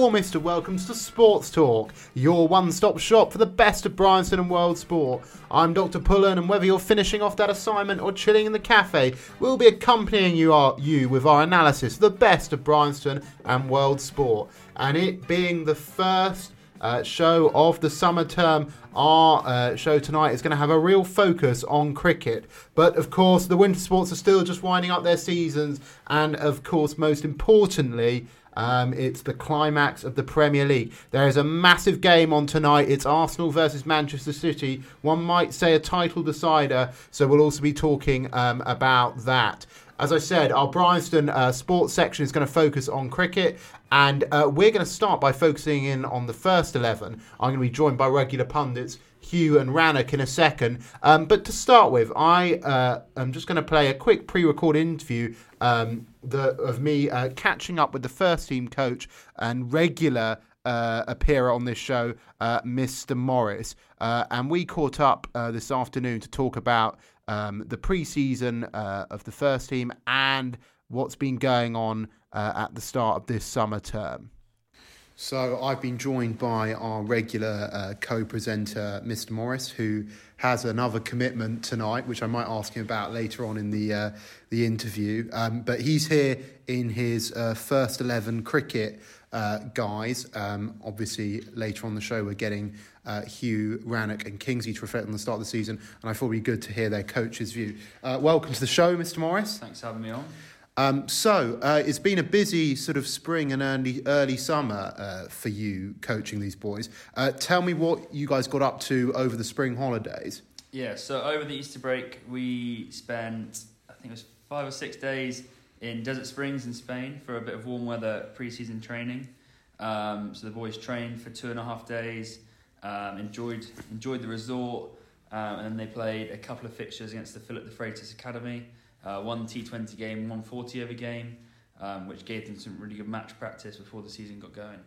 warmest of welcomes to Sports Talk, your one stop shop for the best of Bryanston and world sport. I'm Dr. Pullen, and whether you're finishing off that assignment or chilling in the cafe, we'll be accompanying you, our, you with our analysis of the best of Bryanston and world sport. And it being the first uh, show of the summer term. Our uh, show tonight is going to have a real focus on cricket. But of course, the winter sports are still just winding up their seasons. And of course, most importantly, um, it's the climax of the Premier League. There is a massive game on tonight. It's Arsenal versus Manchester City. One might say a title decider. So we'll also be talking um, about that. As I said, our Bryanston uh, sports section is going to focus on cricket, and uh, we're going to start by focusing in on the first 11. I'm going to be joined by regular pundits Hugh and Rannoch in a second. Um, but to start with, I uh, am just going to play a quick pre recorded interview um, the, of me uh, catching up with the first team coach and regular uh, appearer on this show, uh, Mr. Morris. Uh, and we caught up uh, this afternoon to talk about um, the preseason uh, of the first team and what's been going on uh, at the start of this summer term. So I've been joined by our regular uh, co-presenter, Mr. Morris, who has another commitment tonight, which I might ask him about later on in the uh, the interview. Um, but he's here in his uh, first eleven cricket uh, guys. Um, obviously, later on the show, we're getting uh, Hugh, Rannoch, and Kingsley to reflect on the start of the season, and I thought it'd be good to hear their coach's view. Uh, welcome to the show, Mr. Morris. Thanks for having me on. Um, so uh, it's been a busy sort of spring and early early summer uh, for you coaching these boys. Uh, tell me what you guys got up to over the spring holidays. Yeah, so over the Easter break, we spent I think it was five or six days in Desert Springs in Spain for a bit of warm weather preseason training. Um, so the boys trained for two and a half days, um, enjoyed enjoyed the resort, um, and then they played a couple of fixtures against the Phillip DeFreitas Academy. Uh, one T20 game, one 40 over game, um, which gave them some really good match practice before the season got going.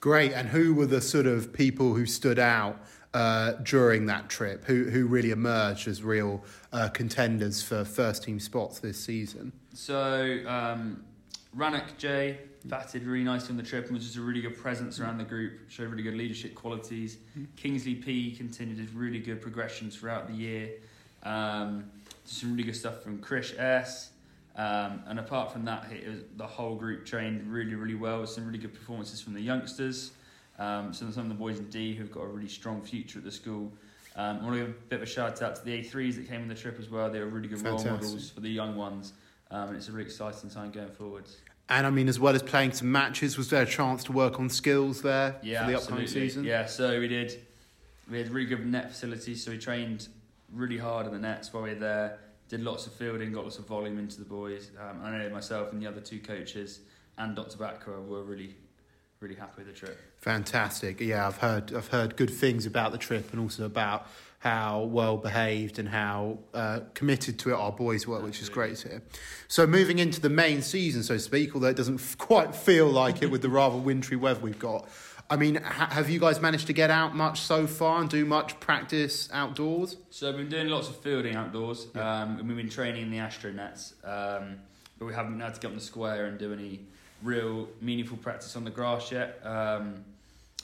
Great. And who were the sort of people who stood out uh, during that trip? Who who really emerged as real uh, contenders for first team spots this season? So um, Rannoch J batted really nicely on the trip and was just a really good presence around the group. Showed really good leadership qualities. Mm-hmm. Kingsley P continued his really good progression throughout the year. Um, some really good stuff from Krish S. Um, and apart from that, it was, the whole group trained really, really well. With some really good performances from the youngsters. Um, some, some of the boys in D who've got a really strong future at the school. Um, I want to give a bit of a shout out to the A3s that came on the trip as well. They were really good Fantastic. role models for the young ones. Um, and it's a really exciting time going forwards. And I mean, as well as playing some matches, was there a chance to work on skills there yeah, for the absolutely. upcoming season? Yeah, so we did. We had really good net facilities, so we trained really hard in the nets while we were there. Did lots of fielding, got lots of volume into the boys. Um, I know myself and the other two coaches and Dr. Bakra were really, really happy with the trip. Fantastic. Yeah, I've heard I've heard good things about the trip and also about how well behaved and how uh, committed to it our boys were, which is great. So moving into the main season, so to speak, although it doesn't quite feel like it with the rather wintry weather we've got. I mean, ha- have you guys managed to get out much so far and do much practice outdoors? So we've been doing lots of fielding outdoors, yeah. um, and we've been training in the Astro nets, um, but we haven't been able to get on the square and do any real meaningful practice on the grass yet. Um,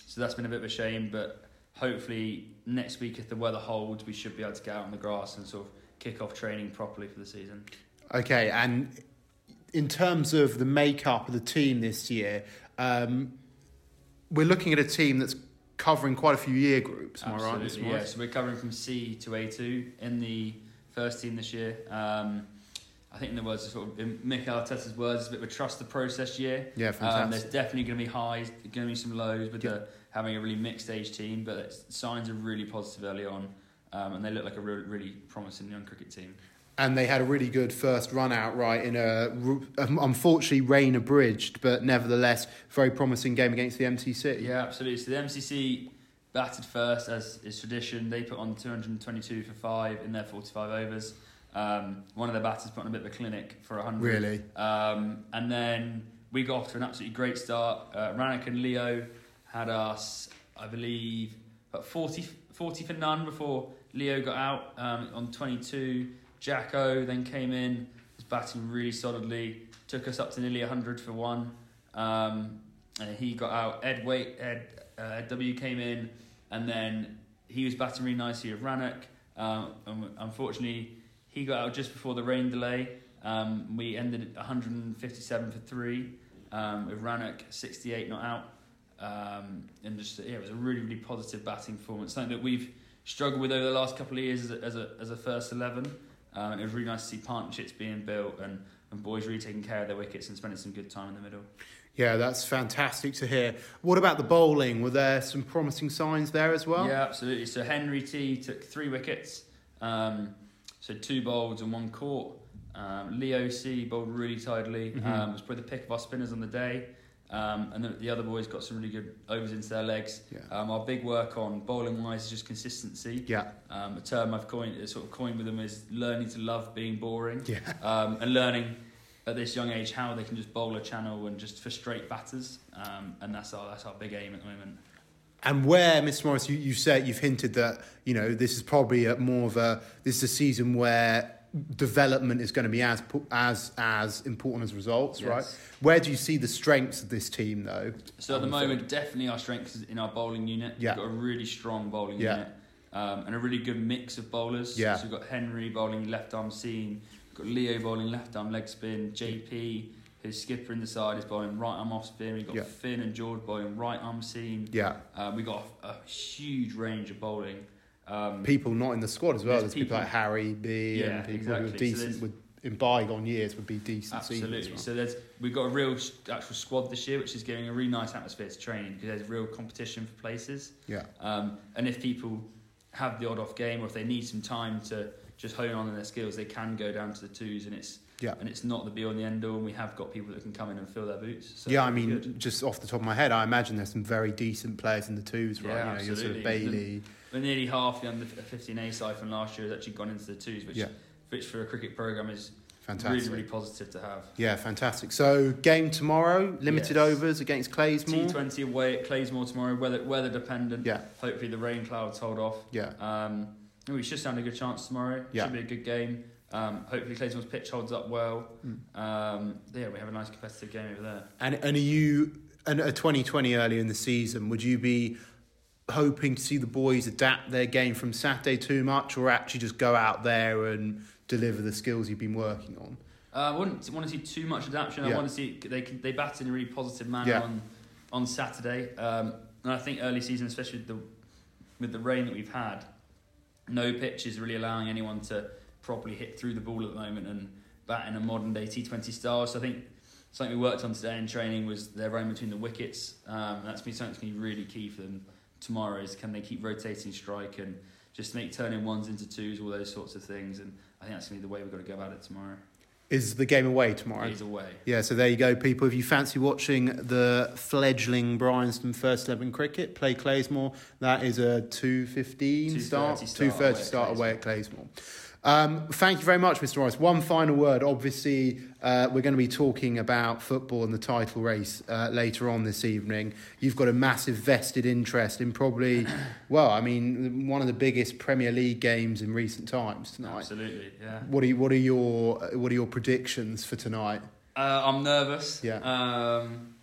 so that's been a bit of a shame, but hopefully next week, if the weather holds, we should be able to get out on the grass and sort of kick off training properly for the season. Okay, and in terms of the makeup of the team this year, um, we're looking at a team that's covering quite a few year groups. Am Absolutely, I right? Yeah, so we're covering from C to A2 in the first team this year. Um, I think in the words of sort of in Mikel Arteta's words, it's a bit of a trust the process year. Yeah, fantastic. Um, there's definitely going to be highs, going to be some lows with yeah. the, having a really mixed age team, but signs are really positive early on, um, and they look like a really, really promising young cricket team and they had a really good first run out right in a unfortunately rain abridged but nevertheless very promising game against the MCC. Yeah, absolutely. So the MCC batted first as is tradition. They put on 222 for five in their 45 overs. Um, one of their batters put on a bit of a clinic for 100. Really? Um, and then we got off to an absolutely great start. Uh, Rannoch and Leo had us, I believe, about 40, 40 for none before Leo got out um, on 22. Jacko then came in, was batting really solidly, took us up to nearly 100 for one. Um, uh, he got out. Ed Wait, Ed uh, W came in, and then he was batting really nicely with Rannoch. Um, and unfortunately, he got out just before the rain delay. Um, we ended at 157 for three um, with Rannoch 68 not out. Um, and just yeah, it was a really really positive batting performance. Something that we've struggled with over the last couple of years as a as a, as a first eleven. Um, and it was really nice to see partnerships being built and, and boys really taking care of their wickets and spending some good time in the middle. Yeah, that's fantastic to hear. What about the bowling? Were there some promising signs there as well? Yeah, absolutely. So Henry T took three wickets, um, so two bowls and one caught. Um, Leo C bowled really tidily. Mhm. Um, was probably the pick of our spinners on the day. Um, and the, the other boys got some really good overs into their legs. Yeah. Um, our big work on bowling wise is just consistency. Yeah, Um, a term I've coined, sort of coined with them is learning to love being boring. yeah, um, and learning at this young age how they can just bowl a channel and just frustrate batters, um, and that's our that's our big aim at the moment. And where, Mr. Morris, you, you said you've hinted that you know this is probably a, more of a this is a season where development is going to be as as as important as results, Yes. right? Where do you see the strengths of this team, though? So at the moment, field? definitely our strengths is in our bowling unit. Yeah. We've got a really strong bowling Yeah. unit um, and a really good mix of bowlers. Yeah. So we've got Henry bowling left arm seam, we've got Leo bowling left arm leg spin, JP, who's skipper in the side, is bowling right arm off spin. We've got Yeah. Finn and George bowling right arm seam. Yeah, Uh, we've got a, a huge range of bowling. Um, people not in the squad as well. There's There's, people, people- like Harry B Yeah, and people who exactly. are decent there's- with in bygone years would be decent. Absolutely. right? So there's we've got a real actual squad this year, which is giving a really nice atmosphere to training because there's real competition for places. Yeah, Um, and if people have the odd off game or if they need some time to just hone on their skills, they can go down to the twos, and it's yeah. and it's not the be all and the end all. And we have got people that can come in and fill their boots. So yeah, I mean, good. just off the top of my head, I imagine there's some very decent players in the twos, right? Yeah, you know, your sort of absolutely. Bailey. Nearly half the under 15A side from last year has actually gone into the twos, which Yeah. which for a cricket program is Fantastic. really really positive to have. Yeah, fantastic. So game tomorrow, limited Yes. overs against Clayesmore. T20 away at Clayesmore tomorrow, weather weather dependent. Yeah, Hopefully the rain clouds hold off. yeah, Um, we should stand a good chance tomorrow. Yeah. Should be a good game. Um, hopefully Clayton's pitch holds up well. Mm. Um, yeah, we have a nice competitive game over there. and and are you and a 2020 earlier in the season? Would you be hoping to see the boys adapt their game from Saturday too much, or actually just go out there and deliver the skills you've been working on? Uh, I wouldn't want to see too much adaptation. Yeah. I want to see they they bat in a really positive manner Yeah. on on Saturday. Um, and I think early season, especially with the with the rain that we've had, no pitch is really allowing anyone to properly hit through the ball at the moment and bat in a modern day T20 style. So I think something we worked on today in training was their run between the wickets. Um, that's been something that's going to be really key for them tomorrow. Is can they keep rotating strike and just make turning ones into twos, all those sorts of things. And I think that's going to be the way we've got to go about it tomorrow. Is the game away tomorrow? Either way. Yeah, so there you go, people. If you fancy watching the fledgling Bryanston First Eleven cricket play Clayesmore, that is a two fifteen 2:30 start, start away at start away at Clayesmore. Um, thank you very much, Mr. Morris. One final word. Obviously, uh, we're going to be talking about football and the title race uh, later on this evening. You've got a massive vested interest in probably, well, I mean, one of the biggest Premier League games in recent times tonight. Absolutely, yeah. What are you, what are your what are your predictions for tonight? Uh, I'm nervous. Yeah. Um,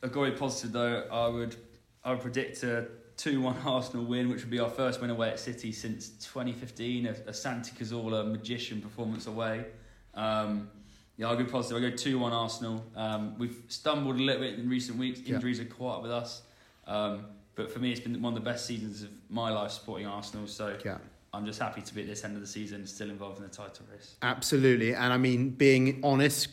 got positive though. I would I would predict a two-one Arsenal win, which would be our first win away at City since 2015. A, a Santi Cazorla magician performance away. Um, yeah, I'll go positive. I go two-one Arsenal. Um, we've stumbled a little bit in recent weeks. Yeah. Injuries are caught up with us. Um, but for me, it's been one of the best seasons of my life supporting Arsenal. So Yeah. I'm just happy to be at this end of the season, still involved in the title race. Absolutely. And I mean, being honest,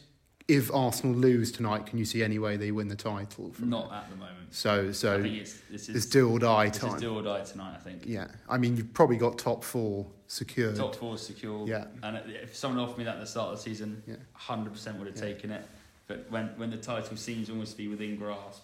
if Arsenal lose tonight, can you see any way they win the title? From Not at the moment. So, I so think it's this is it's do or die time. do or die tonight, I think. yeah. I mean, you've probably got top four secured. Top four is secure. Yeah. And if someone offered me that at the start of the season, Yeah. 100% would have Yeah. taken it. But when, when the title seems almost to be within grasp,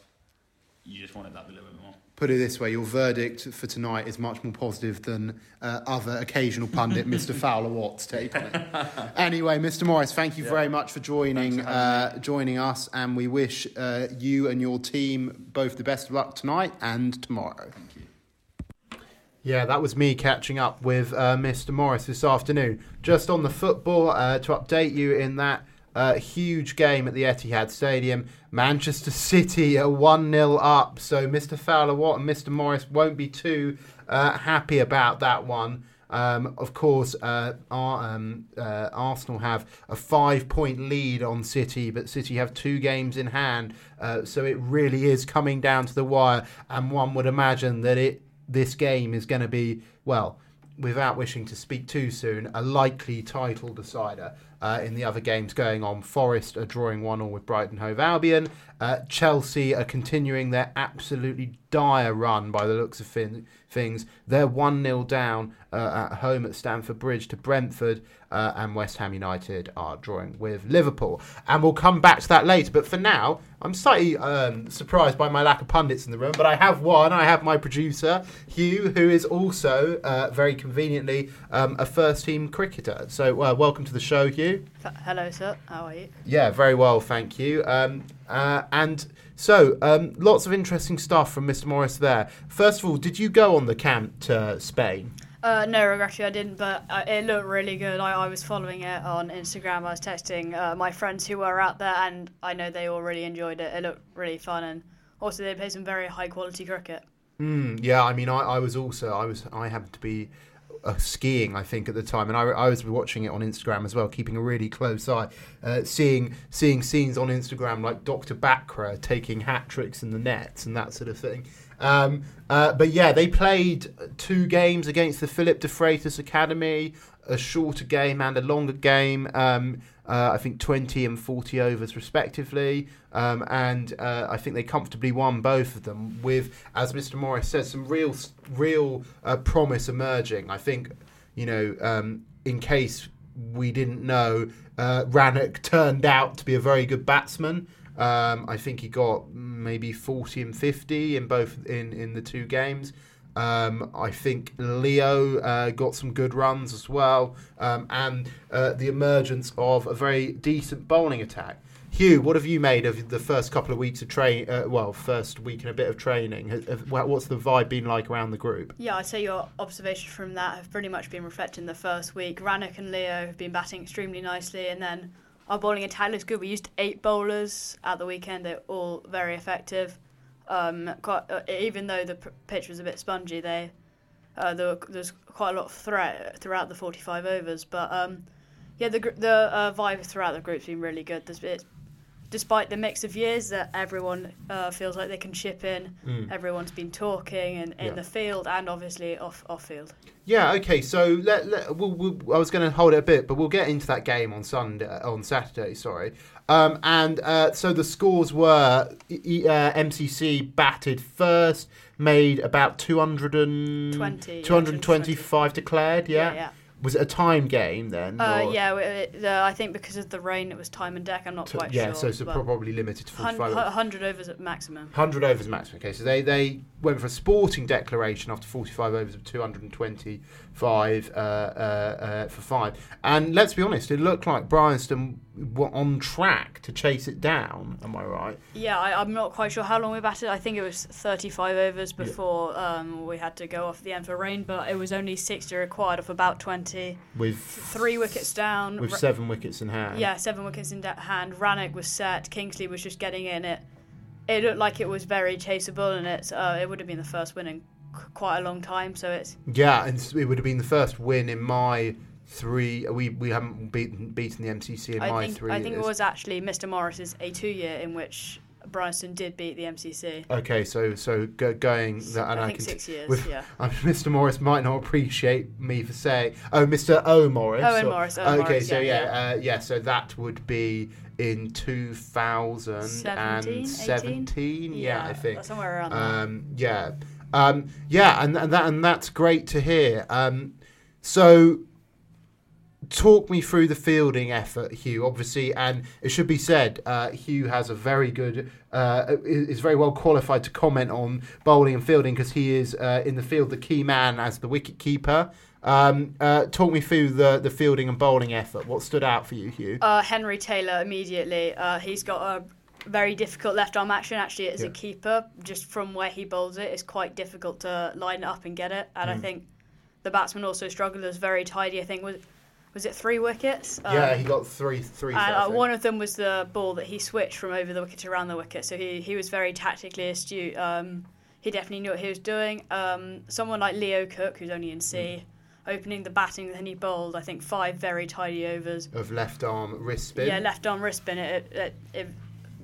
you just wanted that a little bit more. Put it this way, your verdict for tonight is much more positive than uh, other occasional pundit, Mr. Fowler Watts' take on it. Anyway, Mr. Morris, thank you Yeah. very much for joining Thanks for having uh, joining us, and we wish uh, you and your team both the best of luck tonight and tomorrow. Thank you. Yeah, that was me catching up with uh, Mr. Morris this afternoon. Just on the football, uh, to update you in that Uh, huge game at the Etihad Stadium. Manchester City are 1 0 up. So Mr. Fowler Watt and Mr. Morris won't be too uh, happy about that one. Um, of course, uh, our, um, uh, Arsenal have a five point lead on City, but City have two games in hand. Uh, so it really is coming down to the wire. And one would imagine that it this game is going to be, well, without wishing to speak too soon, a likely title decider. Uh, in the other games going on, Forest are drawing one all with Brighton Hove Albion. Uh, Chelsea are continuing their absolutely dire run by the looks of fin- things. They're 1 0 down uh, at home at Stamford Bridge to Brentford, uh, and West Ham United are drawing with Liverpool. And we'll come back to that later. But for now, I'm slightly um, surprised by my lack of pundits in the room, but I have one. I have my producer, Hugh, who is also uh, very conveniently um, a first team cricketer. So, uh, welcome to the show, Hugh. Hello, sir. How are you? Yeah, very well, thank you. Um, uh, and so, um, lots of interesting stuff from Mr. Morris there. First of all, did you go on the camp to Spain? Uh, no, actually, I didn't, but uh, it looked really good. I, I, was following it on Instagram. I was texting uh, my friends who were out there, and I know they all really enjoyed it. It looked really fun, and also they played some very high quality cricket. Mm, yeah, I mean, I, I was also I was I happened to be uh, skiing, I think, at the time, and I, I, was watching it on Instagram as well, keeping a really close eye, uh, seeing seeing scenes on Instagram like Dr. Bacra taking hat tricks in the nets and that sort of thing. Um, uh, but yeah, they played two games against the Phillip DeFreitas Academy, a shorter game and a longer game. Um, uh, I think 20 and 40 overs respectively. Um, and uh, I think they comfortably won both of them with, as Mr. Morris says, some real, real uh, promise emerging. I think, you know, um, in case we didn't know, uh, Rannoch turned out to be a very good batsman. Um, I think he got maybe 40 and 50 in both in, in the two games. Um, I think Leo uh, got some good runs as well, um, and uh, the emergence of a very decent bowling attack. Hugh, what have you made of the first couple of weeks of training? Uh, well, first week and a bit of training. What's the vibe been like around the group? Yeah, I'd say your observations from that have pretty much been reflected in the first week. Rannoch and Leo have been batting extremely nicely, and then our bowling attack looks good. We used eight bowlers at the weekend. They're all very effective. Um, quite, uh, even though the pitch was a bit spongy, they uh, there, there's quite a lot of threat throughout the 45 overs. But um, yeah, the the uh, vibe throughout the group's been really good. There's it's, despite the mix of years that everyone uh, feels like they can chip in. Mm. Everyone's been talking and in yeah. the field and obviously off off field. Yeah. Okay. So let, let we'll, we'll, I was going to hold it a bit, but we'll get into that game on Sunday on Saturday. Sorry. Um, and uh, so the scores were uh, MCC batted first, made about 220, 225 yeah, declared. Yeah, yeah. Was it a time game then? Uh, yeah, it, uh, I think because of the rain, it was time and deck. I'm not to, quite yeah, sure. Yeah, so, so probably limited to 45. 100 overs at maximum. 100 overs maximum. Okay, so they, they went for a sporting declaration after 45 overs of 225 uh, uh, uh, for five. And let's be honest, it looked like Bryanston were on track to chase it down. Am I right? Yeah, I, am not quite sure how long we batted. I think it was 35 overs before yeah. um, we had to go off the end for rain, but it was only 60 required of about 20. With three wickets down. With seven wickets in hand. Yeah, seven wickets in hand. Rannoch was set. Kingsley was just getting in it. It looked like it was very chaseable, and it uh, it would have been the first win in quite a long time. So it's yeah, and it would have been the first win in my three. We we haven't beaten beaten the MCC in I my think, three. I think it was actually Mr. Morris's a two year in which Bryanston did beat the MCC. Okay, so so go, going that, and I, think I can six years. With, yeah, Mr. Morris might not appreciate me for saying. Oh, Mr. O Morris. Owen or, Morris. okay, Morris, so yeah, yeah, uh, yeah, so that would be in 2017. Yeah, yeah, I think somewhere around um, Yeah, um, yeah, and, and that and that's great to hear. Um, so talk me through the fielding effort, Hugh. Obviously, and it should be said, uh, Hugh has a very good, uh, is very well qualified to comment on bowling and fielding because he is uh, in the field the key man as the wicket keeper. Um, uh, talk me through the, the fielding and bowling effort. What stood out for you, Hugh? Uh, Henry Taylor immediately. Uh, he's got a very difficult left arm action actually as yeah. a keeper. Just from where he bowls it, it's quite difficult to line it up and get it. And mm. I think the batsman also struggled. Was very tidy. I think was was it three wickets? yeah, Um, he got three three. and uh, one of them was the ball that he switched from over the wicket to around the wicket. So he, he was very tactically astute. Um, he definitely knew what he was doing. Um, someone like Leo Cook, who's only in C, opening the batting, then he bowled, I think, five very tidy overs. of left arm wrist spin. Yeah, left arm wrist spin. It, it, it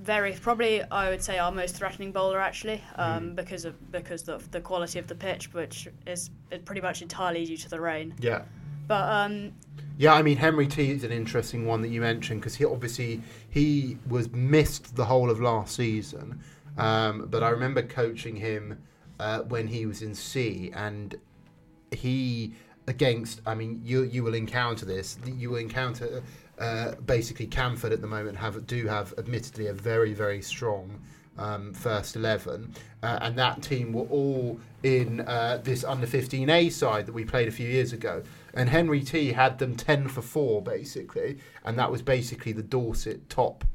very probably I would say our most threatening bowler actually, um, Mm. because of because of the quality of the pitch, which is is pretty much entirely due to the rain. yeah. But um, Yeah, I mean Henry T is an interesting one that you mentioned because he obviously he was missed the whole of last season, um, but I remember coaching him uh, when he was in C, and he against. I mean, you you will encounter this. You will encounter uh, basically Canford at the moment have do have admittedly a very very strong. Um, first 11 uh, and that team were all in uh, this under 15a side that we played a few years ago and Henry T had them 10 for 4 basically and that was basically the Dorset top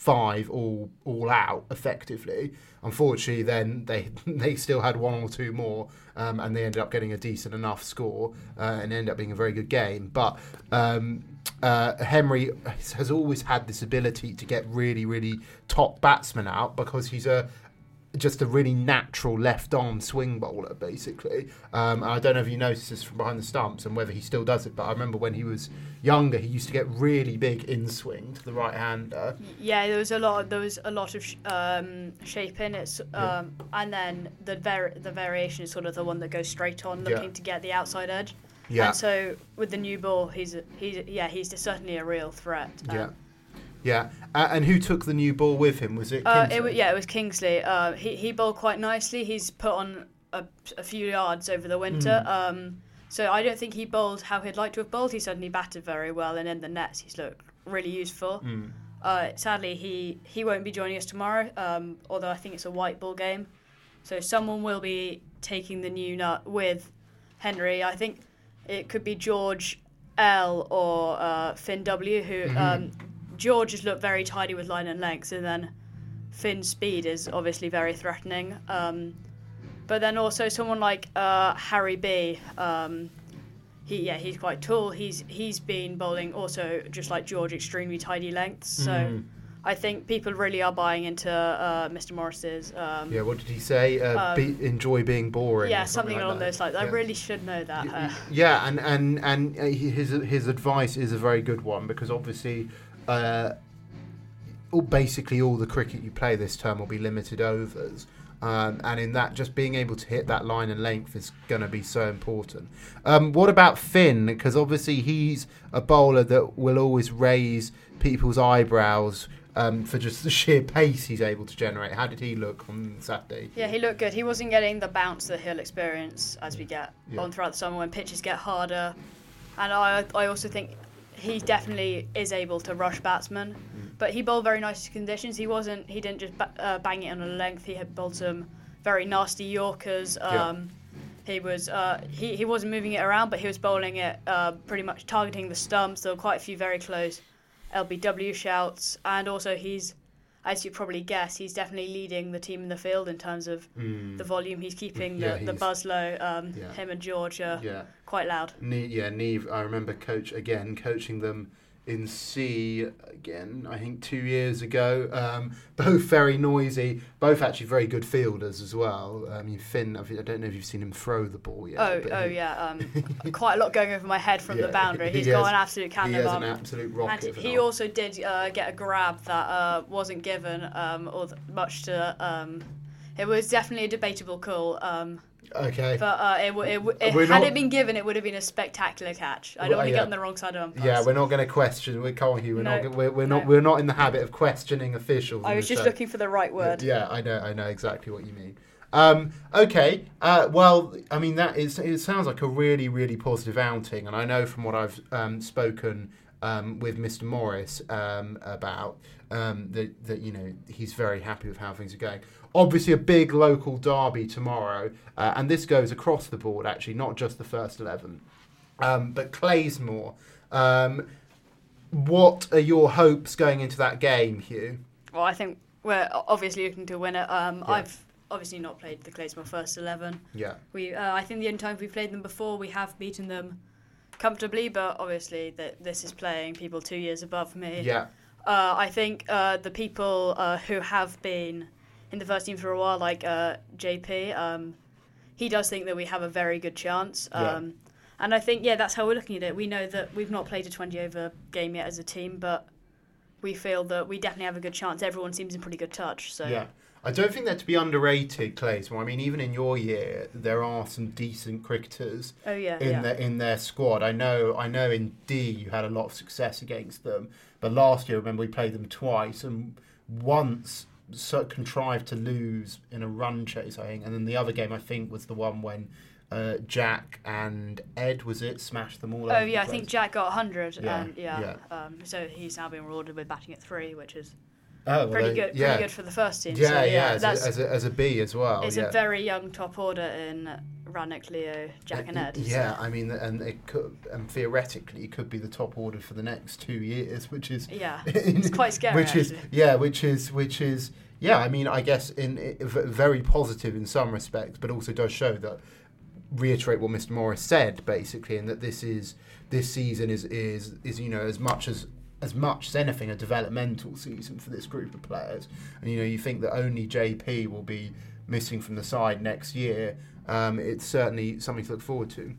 5 all all out effectively. Unfortunately then they they still had one or two more um, and they ended up getting a decent enough score uh, and ended up being a very good game. But um, uh, Henry has always had this ability to get really really top batsmen out because he's a just a really natural left arm swing bowler, basically. Um, I don't know if you noticed this from behind the stumps and whether he still does it, but I remember when he was younger, he used to get really big in swing to the right hander. yeah, there was a lot. There was a lot of sh- um, shape in it, s- Yeah. um, and then the var- the variation is sort of the one that goes straight on, Yeah. looking to get the outside edge. Yeah, And so with the new ball, he's a, he's yeah he's certainly a real threat. Um, yeah, yeah. Uh, and who took the new ball with him? Was it? Uh, it, yeah, it was Kingsley. Uh, he he bowled quite nicely. He's put on a, a few yards over the winter. Hmm. Um, so I don't think he bowled how he'd like to have bowled. He certainly batted very well, and in the nets he's looked really useful. Mm. Uh, sadly, he, he won't be joining us tomorrow. Um, although I think it's a white ball game, so someone will be taking the new nut with Henry. I think it could be George L or uh, Finn W. Who Mhm. um, George has looked very tidy with line and lengths, and then Finn's speed is obviously very threatening. Um, but then also someone like uh, Harry B. Um, he yeah he's quite tall. He's he's been bowling also just like George extremely tidy lengths. So Mm. I think people really are buying into uh, Mr. Morris's. Um, Yeah, what did he say? Uh, Um, be, enjoy being boring. yeah, or something like along that. those lines. I really should know that. Y- Uh, Yeah, and and and uh, his his advice is a very good one because obviously, uh, all, basically all the cricket you play this term will be limited overs. Um, and in that, just being able to hit that line and length is going to be so important. Um, what about Finn? Because obviously he's a bowler that will always raise people's eyebrows um, for just the sheer pace he's able to generate. How did he look on Saturday? Yeah, he looked good. He wasn't getting the bounce that he'll experience as we get Yeah. on throughout the summer when pitches get harder. And I, I also think he definitely is able to rush batsmen. But he bowled very nice conditions. He wasn't. He didn't just ba- uh, bang it on a length. He had bowled some very nasty Yorkers. Yeah. Um, He was. Uh, he he wasn't moving it around, but he was bowling it uh, pretty much targeting the stumps. There were quite a few very close LBW shouts, and also he's, as you probably guess, he's definitely leading the team in the field in terms of Mm. the volume. He's keeping Yeah, the, the buzz low. Um, Yeah. Him and George are Yeah. quite loud. Ne- yeah, Neve. I remember coach again coaching them in C again. I think two years ago. Um, both very noisy. Both actually very good fielders as well. I mean, Finn. I don't know if you've seen him throw the ball yet. oh, oh he- yeah. Um, quite a lot going over my head from Yeah, the boundary. he He's has- got an absolute He cannon has an absolute rocket. of an he also did uh, get a grab that uh, wasn't given, um, or th- much to. Um, it was definitely a debatable call, um, Okay. but uh, it, w- it, w- it had not- it been given, it would have been a spectacular catch. I Well, don't want to yeah. get on the wrong side of umpires. Yeah, we're not going to question. We can't. We're No, not. We're, we're not. We're not in the habit of questioning officials. I was just show. looking for the right word. Yeah, I know, I know exactly what you mean. Um, okay, uh, well, I mean that is it sounds like a really, really positive outing, and I know from what I've um, spoken um, with Mr. Morris um, about um, that that you know he's very happy with how things are going. Obviously, a big local derby tomorrow, uh, and this goes across the board actually, not just the first eleven, um, but Clayesmore. Um, what are your hopes going into that game, Hugh? Well, I think we're obviously looking to win it. Um, Yeah. I've obviously not played the Clayesmore first eleven. Yeah. We, uh, I think the only time we've played them before, we have beaten them comfortably, but obviously that this is playing people two years above me. Yeah. Uh, I think uh, the people uh, who have been in the first team for a while, like uh, JP, um, he does think that we have a very good chance. Yeah. Um, And I think, yeah, that's how we're looking at it. We know that we've not played a 20 over game yet as a team, but we feel that we definitely have a good chance. Everyone seems in pretty good touch. So Yeah. I don't think they're to be underrated, Clays. I mean, even in your year, there are some decent cricketers Oh yeah, in yeah. their in their squad. I know, I know. In D, you had a lot of success against them, but last year, remember, we played them twice, and once so contrived to lose in a run chase, I think, and then the other game, I think, was the one when uh, Jack and Ed was it smashed them all. Oh yeah, I think. Jack got 100, Yeah, and yeah, Um, so he's now been rewarded with batting at three, which is Oh, well, pretty good. Yeah, Pretty good for the first team. yeah, so, yeah. yeah, as, that's a, as, a, as a B as well. it's yeah. a very young top order in Rannoch, Leo, Jack, and uh, Ed. so- Yeah, I mean, and it could, and theoretically, it could be the top order for the next two years, which is yeah, it's quite scary. which is yeah, which is which is yeah. I mean, I guess in, i v- very positive in some respects, but also does show that reiterate what Mr. Morris said basically, and that this is this season is is is you know as much as as much as anything a developmental season for this group of players, and you know you think that only JP will be missing from the side next year. Um, it's certainly something to look forward to.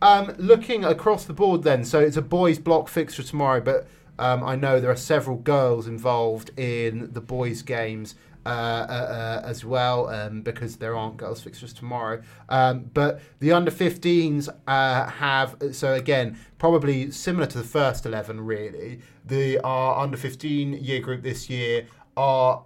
Um, looking across the board, then, so it's a boys' block fixture tomorrow, but um, I know there are several girls involved in the boys' games uh, uh, uh, as well um, because there aren't girls' fixtures tomorrow. Um, but the under 15s uh, have, so again, probably similar to the first 11, really. The our under 15 year group this year are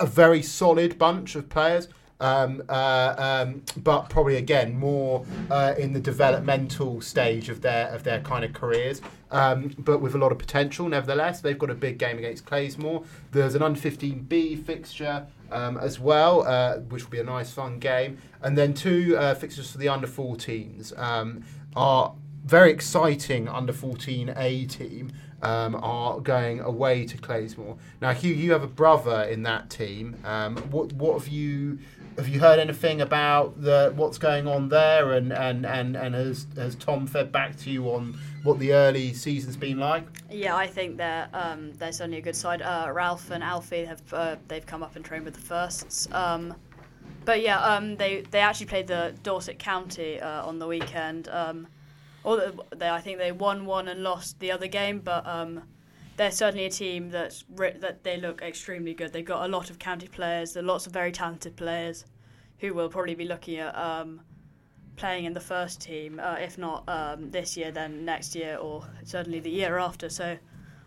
a very solid bunch of players. Um, uh, um, but probably again more uh, in the developmental stage of their of their kind of careers, um, but with a lot of potential. Nevertheless, they've got a big game against Clayesmore. There's an under 15B fixture um, as well, uh, which will be a nice fun game, and then two uh, fixtures for the under 14s um, are very exciting under 14A team um, are going away to Clayesmore. Now, Hugh, you have a brother in that team. Um, what what have you have you heard anything about the what's going on there? And and and, and has has Tom fed back to you on what the early season's been like? Yeah, I think they're um, certainly a good side. Uh, Ralph and Alfie have uh, they've come up and trained with the firsts. Um, but yeah, um, they they actually played the Dorset County uh, on the weekend. Um, although they I think they won one and lost the other game, but um, they're certainly a team that's ri- that they look extremely good. They've got a lot of county players, there are lots of very talented players, who will probably be looking at um, playing in the first team. Uh, if not um, this year, then next year, or certainly the year after. So,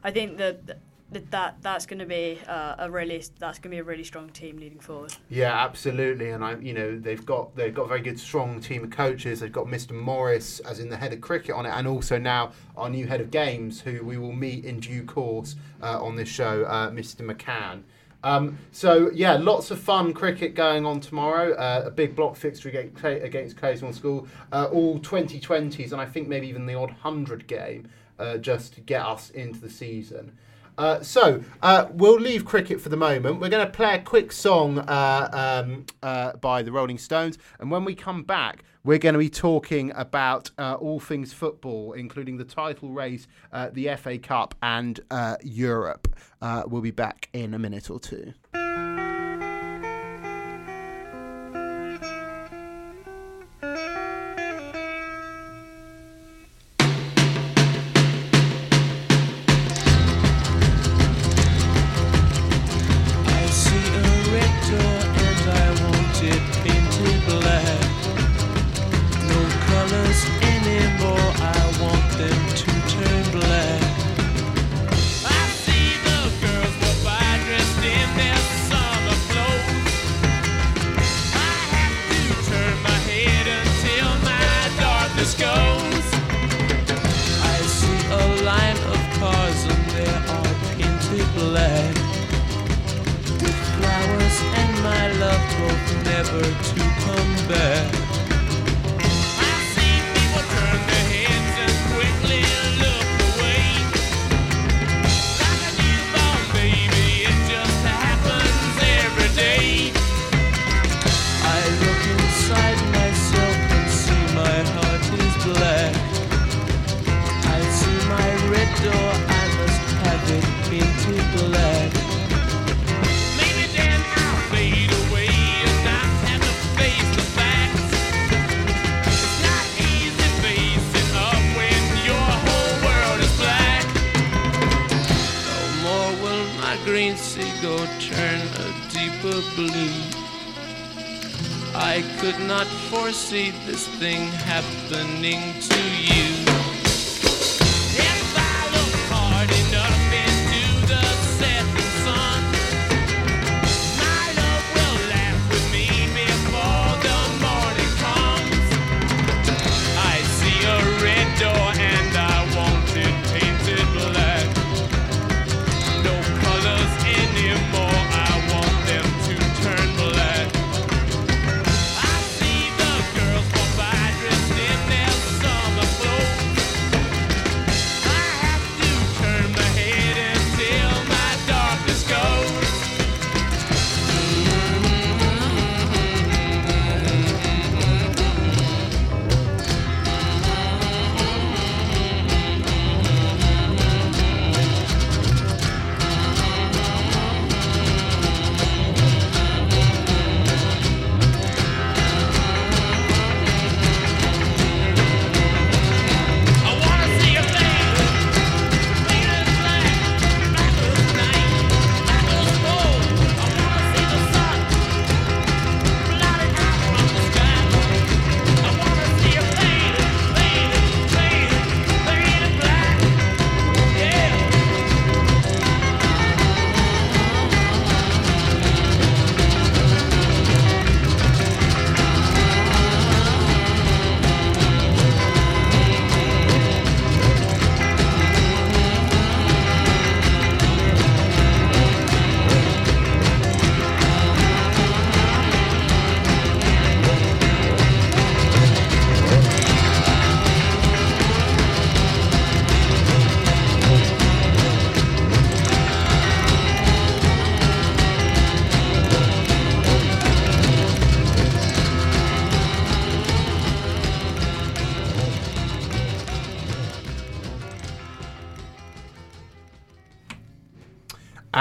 I think that that, that that's going to be uh, a really that's going to be a really strong team leading forward. Yeah, absolutely. And I, you know, they've got they've got a very good, strong team of coaches. They've got Mr. Morris as in the head of cricket on it, and also now our new head of games, who we will meet in due course uh, on this show, uh, Mr. McCann. Um, so yeah, lots of fun cricket going on tomorrow. Uh, a big block fixture against, against Clayesmore School. Uh, all 2020s, and I think maybe even the odd hundred game, uh, just to get us into the season. Uh, so uh, we'll leave cricket for the moment. We're going to play a quick song uh, um, uh, by the Rolling Stones, and when we come back, we're going to be talking about uh, all things football, including the title race, the FA Cup, and Europe. We'll be back in a minute or two. Foresee this thing happening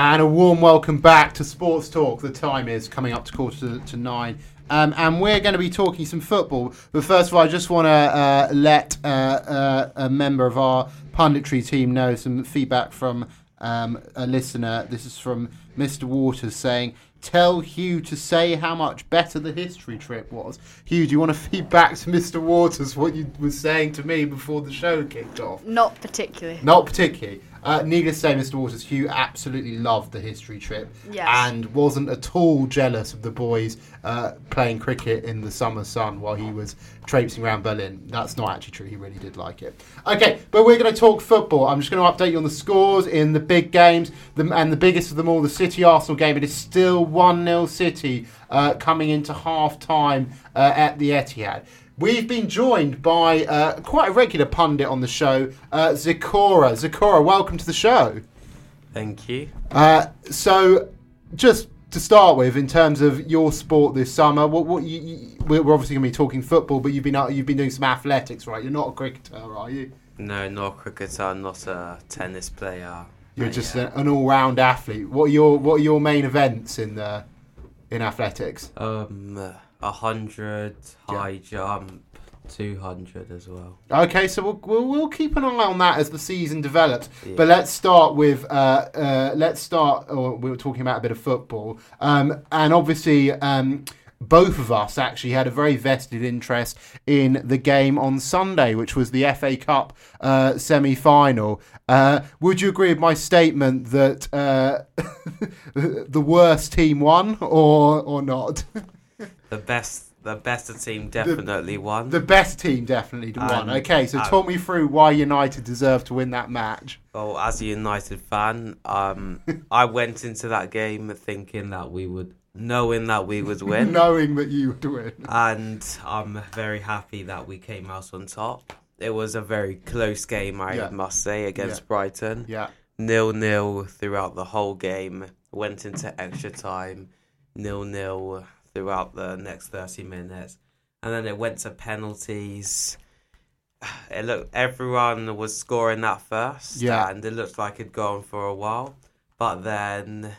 And a warm welcome back to Sports Talk. The time is coming up to quarter to, to nine. Um, and we're going to be talking some football. But first of all, I just want to uh, let uh, uh, a member of our punditry team know some feedback from um, a listener. This is from Mr. Waters saying, Tell Hugh to say how much better the history trip was. Hugh, do you want to feed back to Mr. Waters what you were saying to me before the show kicked off? Not particularly. Not particularly. Uh, needless to say, Mr. Waters, Hugh absolutely loved the history trip Yes. and wasn't at all jealous of the boys uh, playing cricket in the summer sun while he was traipsing around Berlin. That's not actually true. He really did like it. Okay, but we're going to talk football. I'm just going to update you on the scores in the big games, the, and the biggest of them all, the City Arsenal game. It is still 1 0 City uh, coming into half time uh, at the Etihad. We've been joined by uh, quite a regular pundit on the show, uh, Zikora. Zikora, welcome to the show. Thank you. Uh, so, just to start with, in terms of your sport this summer, what, what you, you, we're obviously going to be talking football, but you've been you've been doing some athletics, right? You're not a cricketer, are you? No, not a cricketer, not a tennis player. You're Uh, just yeah. an all-round athlete. What are your What are your main events in the in athletics? um a hundred high jump, two hundred as well. Okay, so we'll, we'll we'll keep an eye on that as the season develops. Yeah. But let's start with uh, uh, let's start. Or we were talking about a bit of football, um, and obviously. Um, both of us actually had a very vested interest in the game on Sunday, which was the FA Cup uh, semi-final. Uh, would you agree with my statement that uh, the worst team won, or or not? The best, the better team definitely won. The best team definitely won. Okay, so and- talk me through why United deserved to win that match. Well, as a United fan, um, I went into that game thinking that we would, knowing that we would win, knowing that you would win. and I'm very happy that we came out on top. It was a very close game, I Yeah. must say, against Yeah. Brighton. Yeah, nil nil throughout the whole game. Went into extra time, nil nil throughout the next thirty minutes, and then it went to penalties. It looked everyone was scoring that first, Yeah. and it looked like it'd gone for a while, but then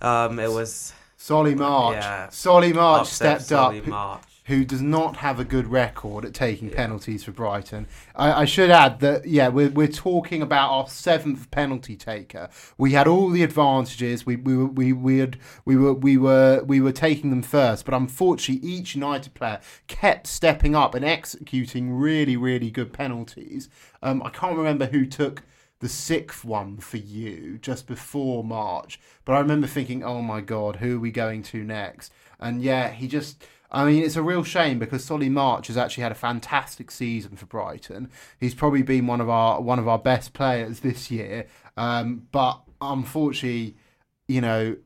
um, it was Solly March. Yeah. Solly March stepped up. March. Who does not have a good record at taking penalties for Brighton. I, I should add that yeah, we're we're talking about our seventh penalty taker. We had all the advantages. We we were we we had we were we were we were taking them first, but unfortunately, each United player kept stepping up and executing really really good penalties. Um, I can't remember who took the sixth one for you just before March. But I remember thinking, oh my God, who are we going to next? And yeah, he just. I mean, it's a real shame because Solly March has actually had a fantastic season for Brighton. He's probably been one of our one of our best players this year. Um, but unfortunately, you know,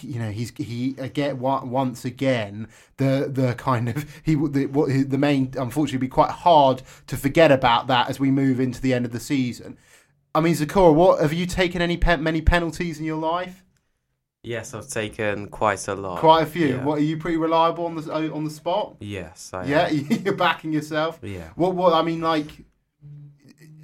you know he's he again once again the the kind of he the what the main unfortunately be quite hard to forget about that as we move into the end of the season. I mean, Zakora, what have you taken any pe- many penalties in your life? Yes, I've taken quite a lot. Quite a few. Yeah. What are you pretty reliable on the uh, on the spot? Yes, I yeah, am. you're backing yourself. Yeah. What what I mean like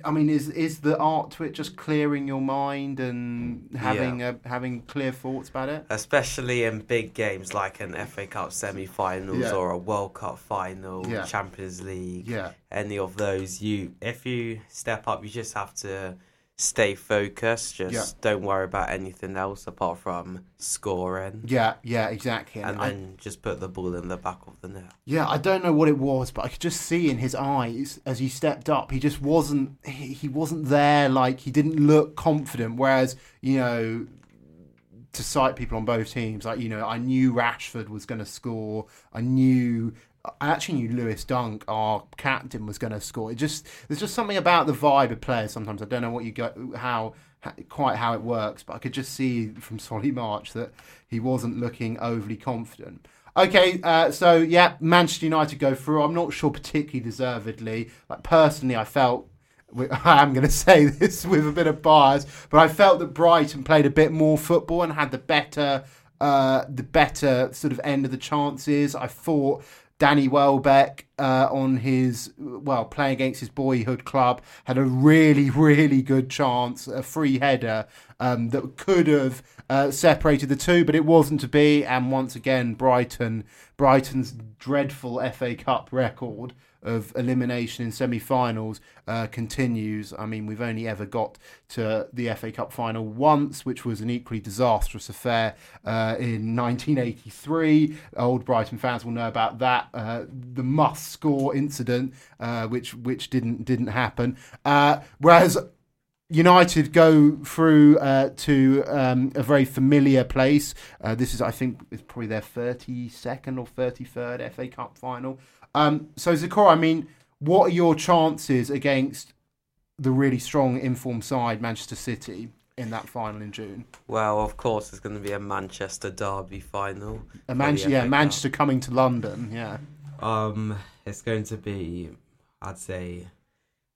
I mean is is the art to it just clearing your mind and having a, having clear thoughts about it? Especially in big games like an FA Cup semi-finals Yeah. or a World Cup final, Yeah. Champions League, Yeah. any of those. You, if you step up, you just have to stay focused. Just Yeah. don't worry about anything else apart from scoring, Yeah, yeah, exactly. and I- then just put the ball in the back of the net. Yeah, I don't know what it was, but I could just see in his eyes as he stepped up, he just wasn't he, he wasn't there like he didn't look confident. Whereas, you know, to cite people on both teams, like, you know, I knew Rashford was gonna score. I knew I actually knew Lewis Dunk, our captain, was going to score. It just there's just something about the vibe of players. Sometimes I don't know what you go how, quite how it works, but I could just see from Solly March that he wasn't looking overly confident. Okay, uh, so yeah, Manchester United go through. I'm not sure particularly deservedly. Like personally, I felt I am going to say this with a bit of bias, but I felt that Brighton played a bit more football and had the better, uh, the better sort of end of the chances. I thought Danny Welbeck uh, on his well playing against his boyhood club had a really really good chance, a free header um, that could have uh, separated the two, but it wasn't to be. And once again, Brighton, Brighton's dreadful FA Cup record of elimination in semi-finals uh, continues. I mean, we've only ever got to the FA Cup final once, which was an equally disastrous affair uh, in 1983. Old Brighton fans will know about that. Uh, the must-score incident, uh, which which didn't didn't happen. Uh, whereas United go through uh, to um, a very familiar place. Uh, this is, I think, is probably their thirty-second or thirty-third FA Cup final. Um, so, Zakor, I mean, what are your chances against the really strong informed side, Manchester City, in that final in June? Well, of course, it's going to be a Manchester derby final. A Manchester, yeah, Cup. Manchester coming to London, yeah, Um, it's going to be, I'd say,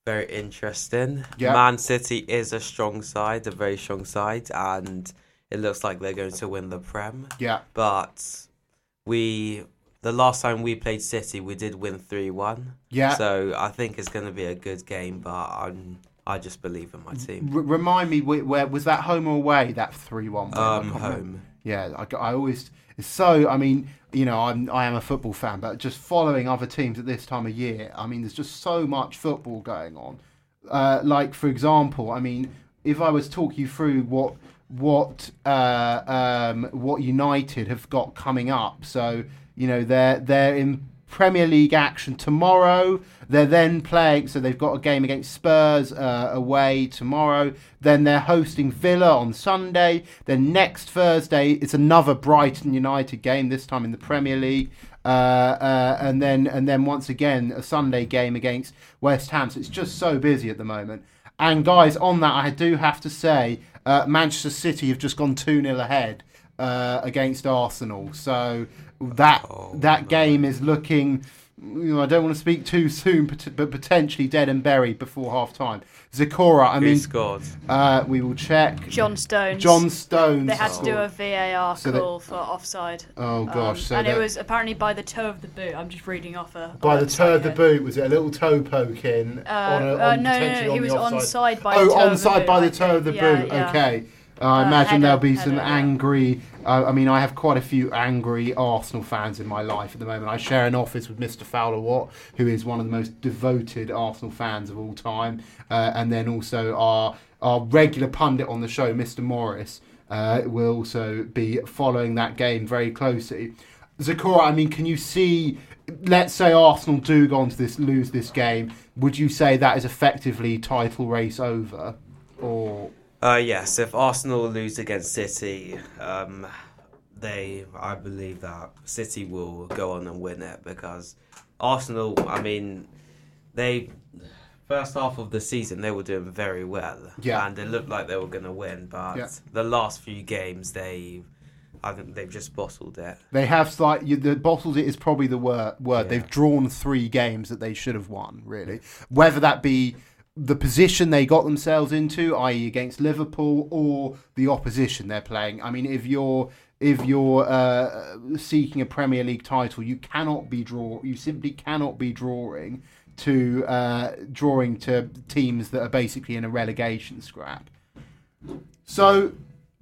very interesting. Yeah. Man City is a strong side, a very strong side, and it looks like they're going to win the Prem. yeah, But we, the last time we played City, we did win three one. yeah. So I think it's going to be a good game, but I'm, I just believe in my team. R- remind me, wh- where was that home or away? That three-one. Um, can't remember. home. Yeah, I, I always so. I mean, you know, I'm I am a football fan, but just following other teams at this time of year, I mean, there's just so much football going on. Uh, like for example, I mean, if I was to talk you through what what uh, um, what United have got coming up, so you know they're they're in Premier League action tomorrow. They're then playing, so they've got a game against Spurs uh, away tomorrow. Then they're hosting Villa on Sunday. Then next Thursday, it's another Brighton United game. This time in the Premier League, uh, uh, and then and then once again a Sunday game against West Ham. So it's just so busy at the moment. And guys, on that, I do have to say, uh, Manchester City have just gone two 0 ahead uh, against Arsenal. So that Oh, that no. game is looking. You know, I don't want to speak too soon, but, but potentially dead and buried before half time. Zakora, I Who mean, scored? uh, we will check. John Stones. John Stones. They had to do a VAR So they- call for offside. Oh gosh! Um, so and it was apparently by the toe of the boot. I'm just reading off a. a by the toe of the boot. Was it a little toe poke in? Uh, on a, uh, no, no, no, he on was the offside? onside by oh, the toe of the onside boot, by the toe of the think. Yeah, boot. yeah. Okay. I Uh, imagine there'll be some angry. Uh, I mean, I have quite a few angry Arsenal fans in my life at the moment. I share an office with Mr. Fowler Watt, who is one of the most devoted Arsenal fans of all time, uh, and then also our our regular pundit on the show, Mr. Morris, uh, will also be following that game very closely. Zakora, I mean, can you see? Let's say Arsenal do go on to this lose this game. Would you say that is effectively title race over, or Uh, yes, if Arsenal lose against City, um, they, I believe that City will go on and win it because Arsenal, I mean, they first half of the season they were doing very well, Yeah. and it looked like they were going to win, but Yeah. the last few games they, I think they've just bottled it. They have slightly. The bottled it is probably the word. Word. Yeah. They've drawn three games that they should have won. Really, whether that be the position they got themselves into, i.e., against Liverpool, or the opposition they're playing. I mean, if you're if you're uh, seeking a Premier League title, you cannot be draw. You simply cannot be drawing to uh, drawing to teams that are basically in a relegation scrap. So,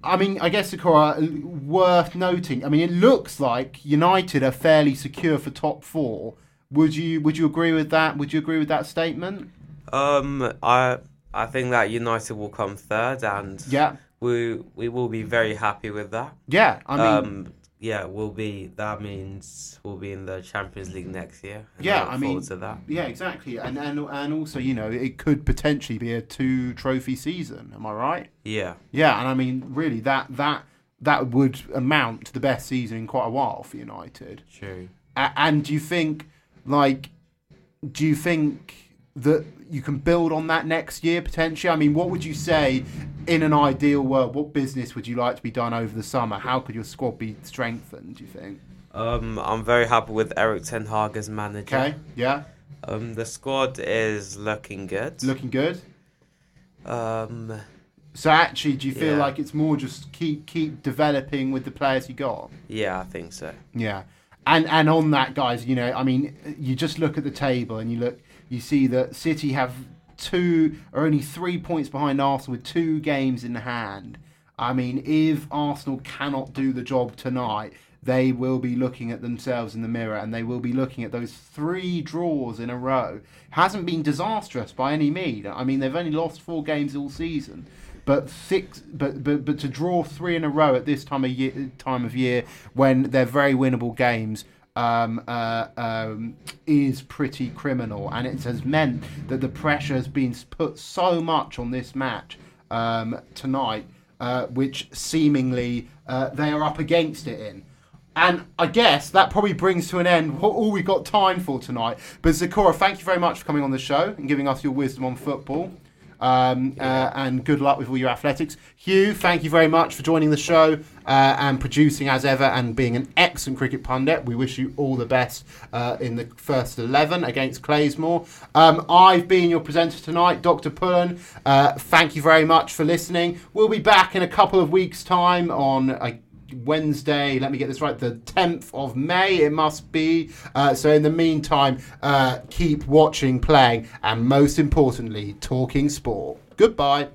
I mean, I guess Zakora, worth noting. I mean, it looks like United are fairly secure for top four. Would you Would you agree with that? Would you agree with that statement? Um, I, I think that United will come third, and Yeah, we we will be very happy with that. yeah. I mean, um, yeah, we'll be. That means we'll be in the Champions League next year. Yeah, look I mean- to that. yeah, exactly. And and and also, you know, it could potentially be a two trophy season. Am I right? Yeah, Yeah, and I mean, really, that that that would amount to the best season in quite a while for United. true. A- and do you think, like, do you think that you can build on that next year potentially? I mean, what would you say in an ideal world? What business would you like to be done over the summer? How could your squad be strengthened? Do you think? Um, I'm very happy with Erik ten Hag as manager. Okay, yeah, Um, the squad is looking good. looking good. Um, So actually, do you feel Yeah. like it's more just keep keep developing with the players you got? yeah, I think so. Yeah, and and on that, guys, you know, I mean, you just look at the table and you look, you see that City have two are only three points behind Arsenal with two games in hand. I mean, if Arsenal cannot do the job tonight, they will be looking at themselves in the mirror and they will be looking at those three draws in a row. Hasn't been disastrous by any means. I mean, they've only lost four games all season. But six, but, but but to draw three in a row at this time of year, time of year when they're very winnable games, um, uh, um, is pretty criminal, and it has meant that the pressure has been put so much on this match um, tonight, uh, which seemingly uh, they are up against it in. And I guess that probably brings to an end what all we've got time for tonight. But Zakora, thank you very much for coming on the show and giving us your wisdom on football. Um, uh, and good luck with all your athletics. Hugh, thank you very much for joining the show uh, and producing as ever and being an excellent cricket pundit. We wish you all the best uh, in the first 11 against Clayesmore. Um, I've been your presenter tonight, Dr. Pullen. Uh, thank you very much for listening. We'll be back in a couple of weeks' time on. Wednesday, let me get this right, the 10th of May, it must be. Uh, so, in the meantime, uh, keep watching, playing, and most importantly, talking sport. Goodbye.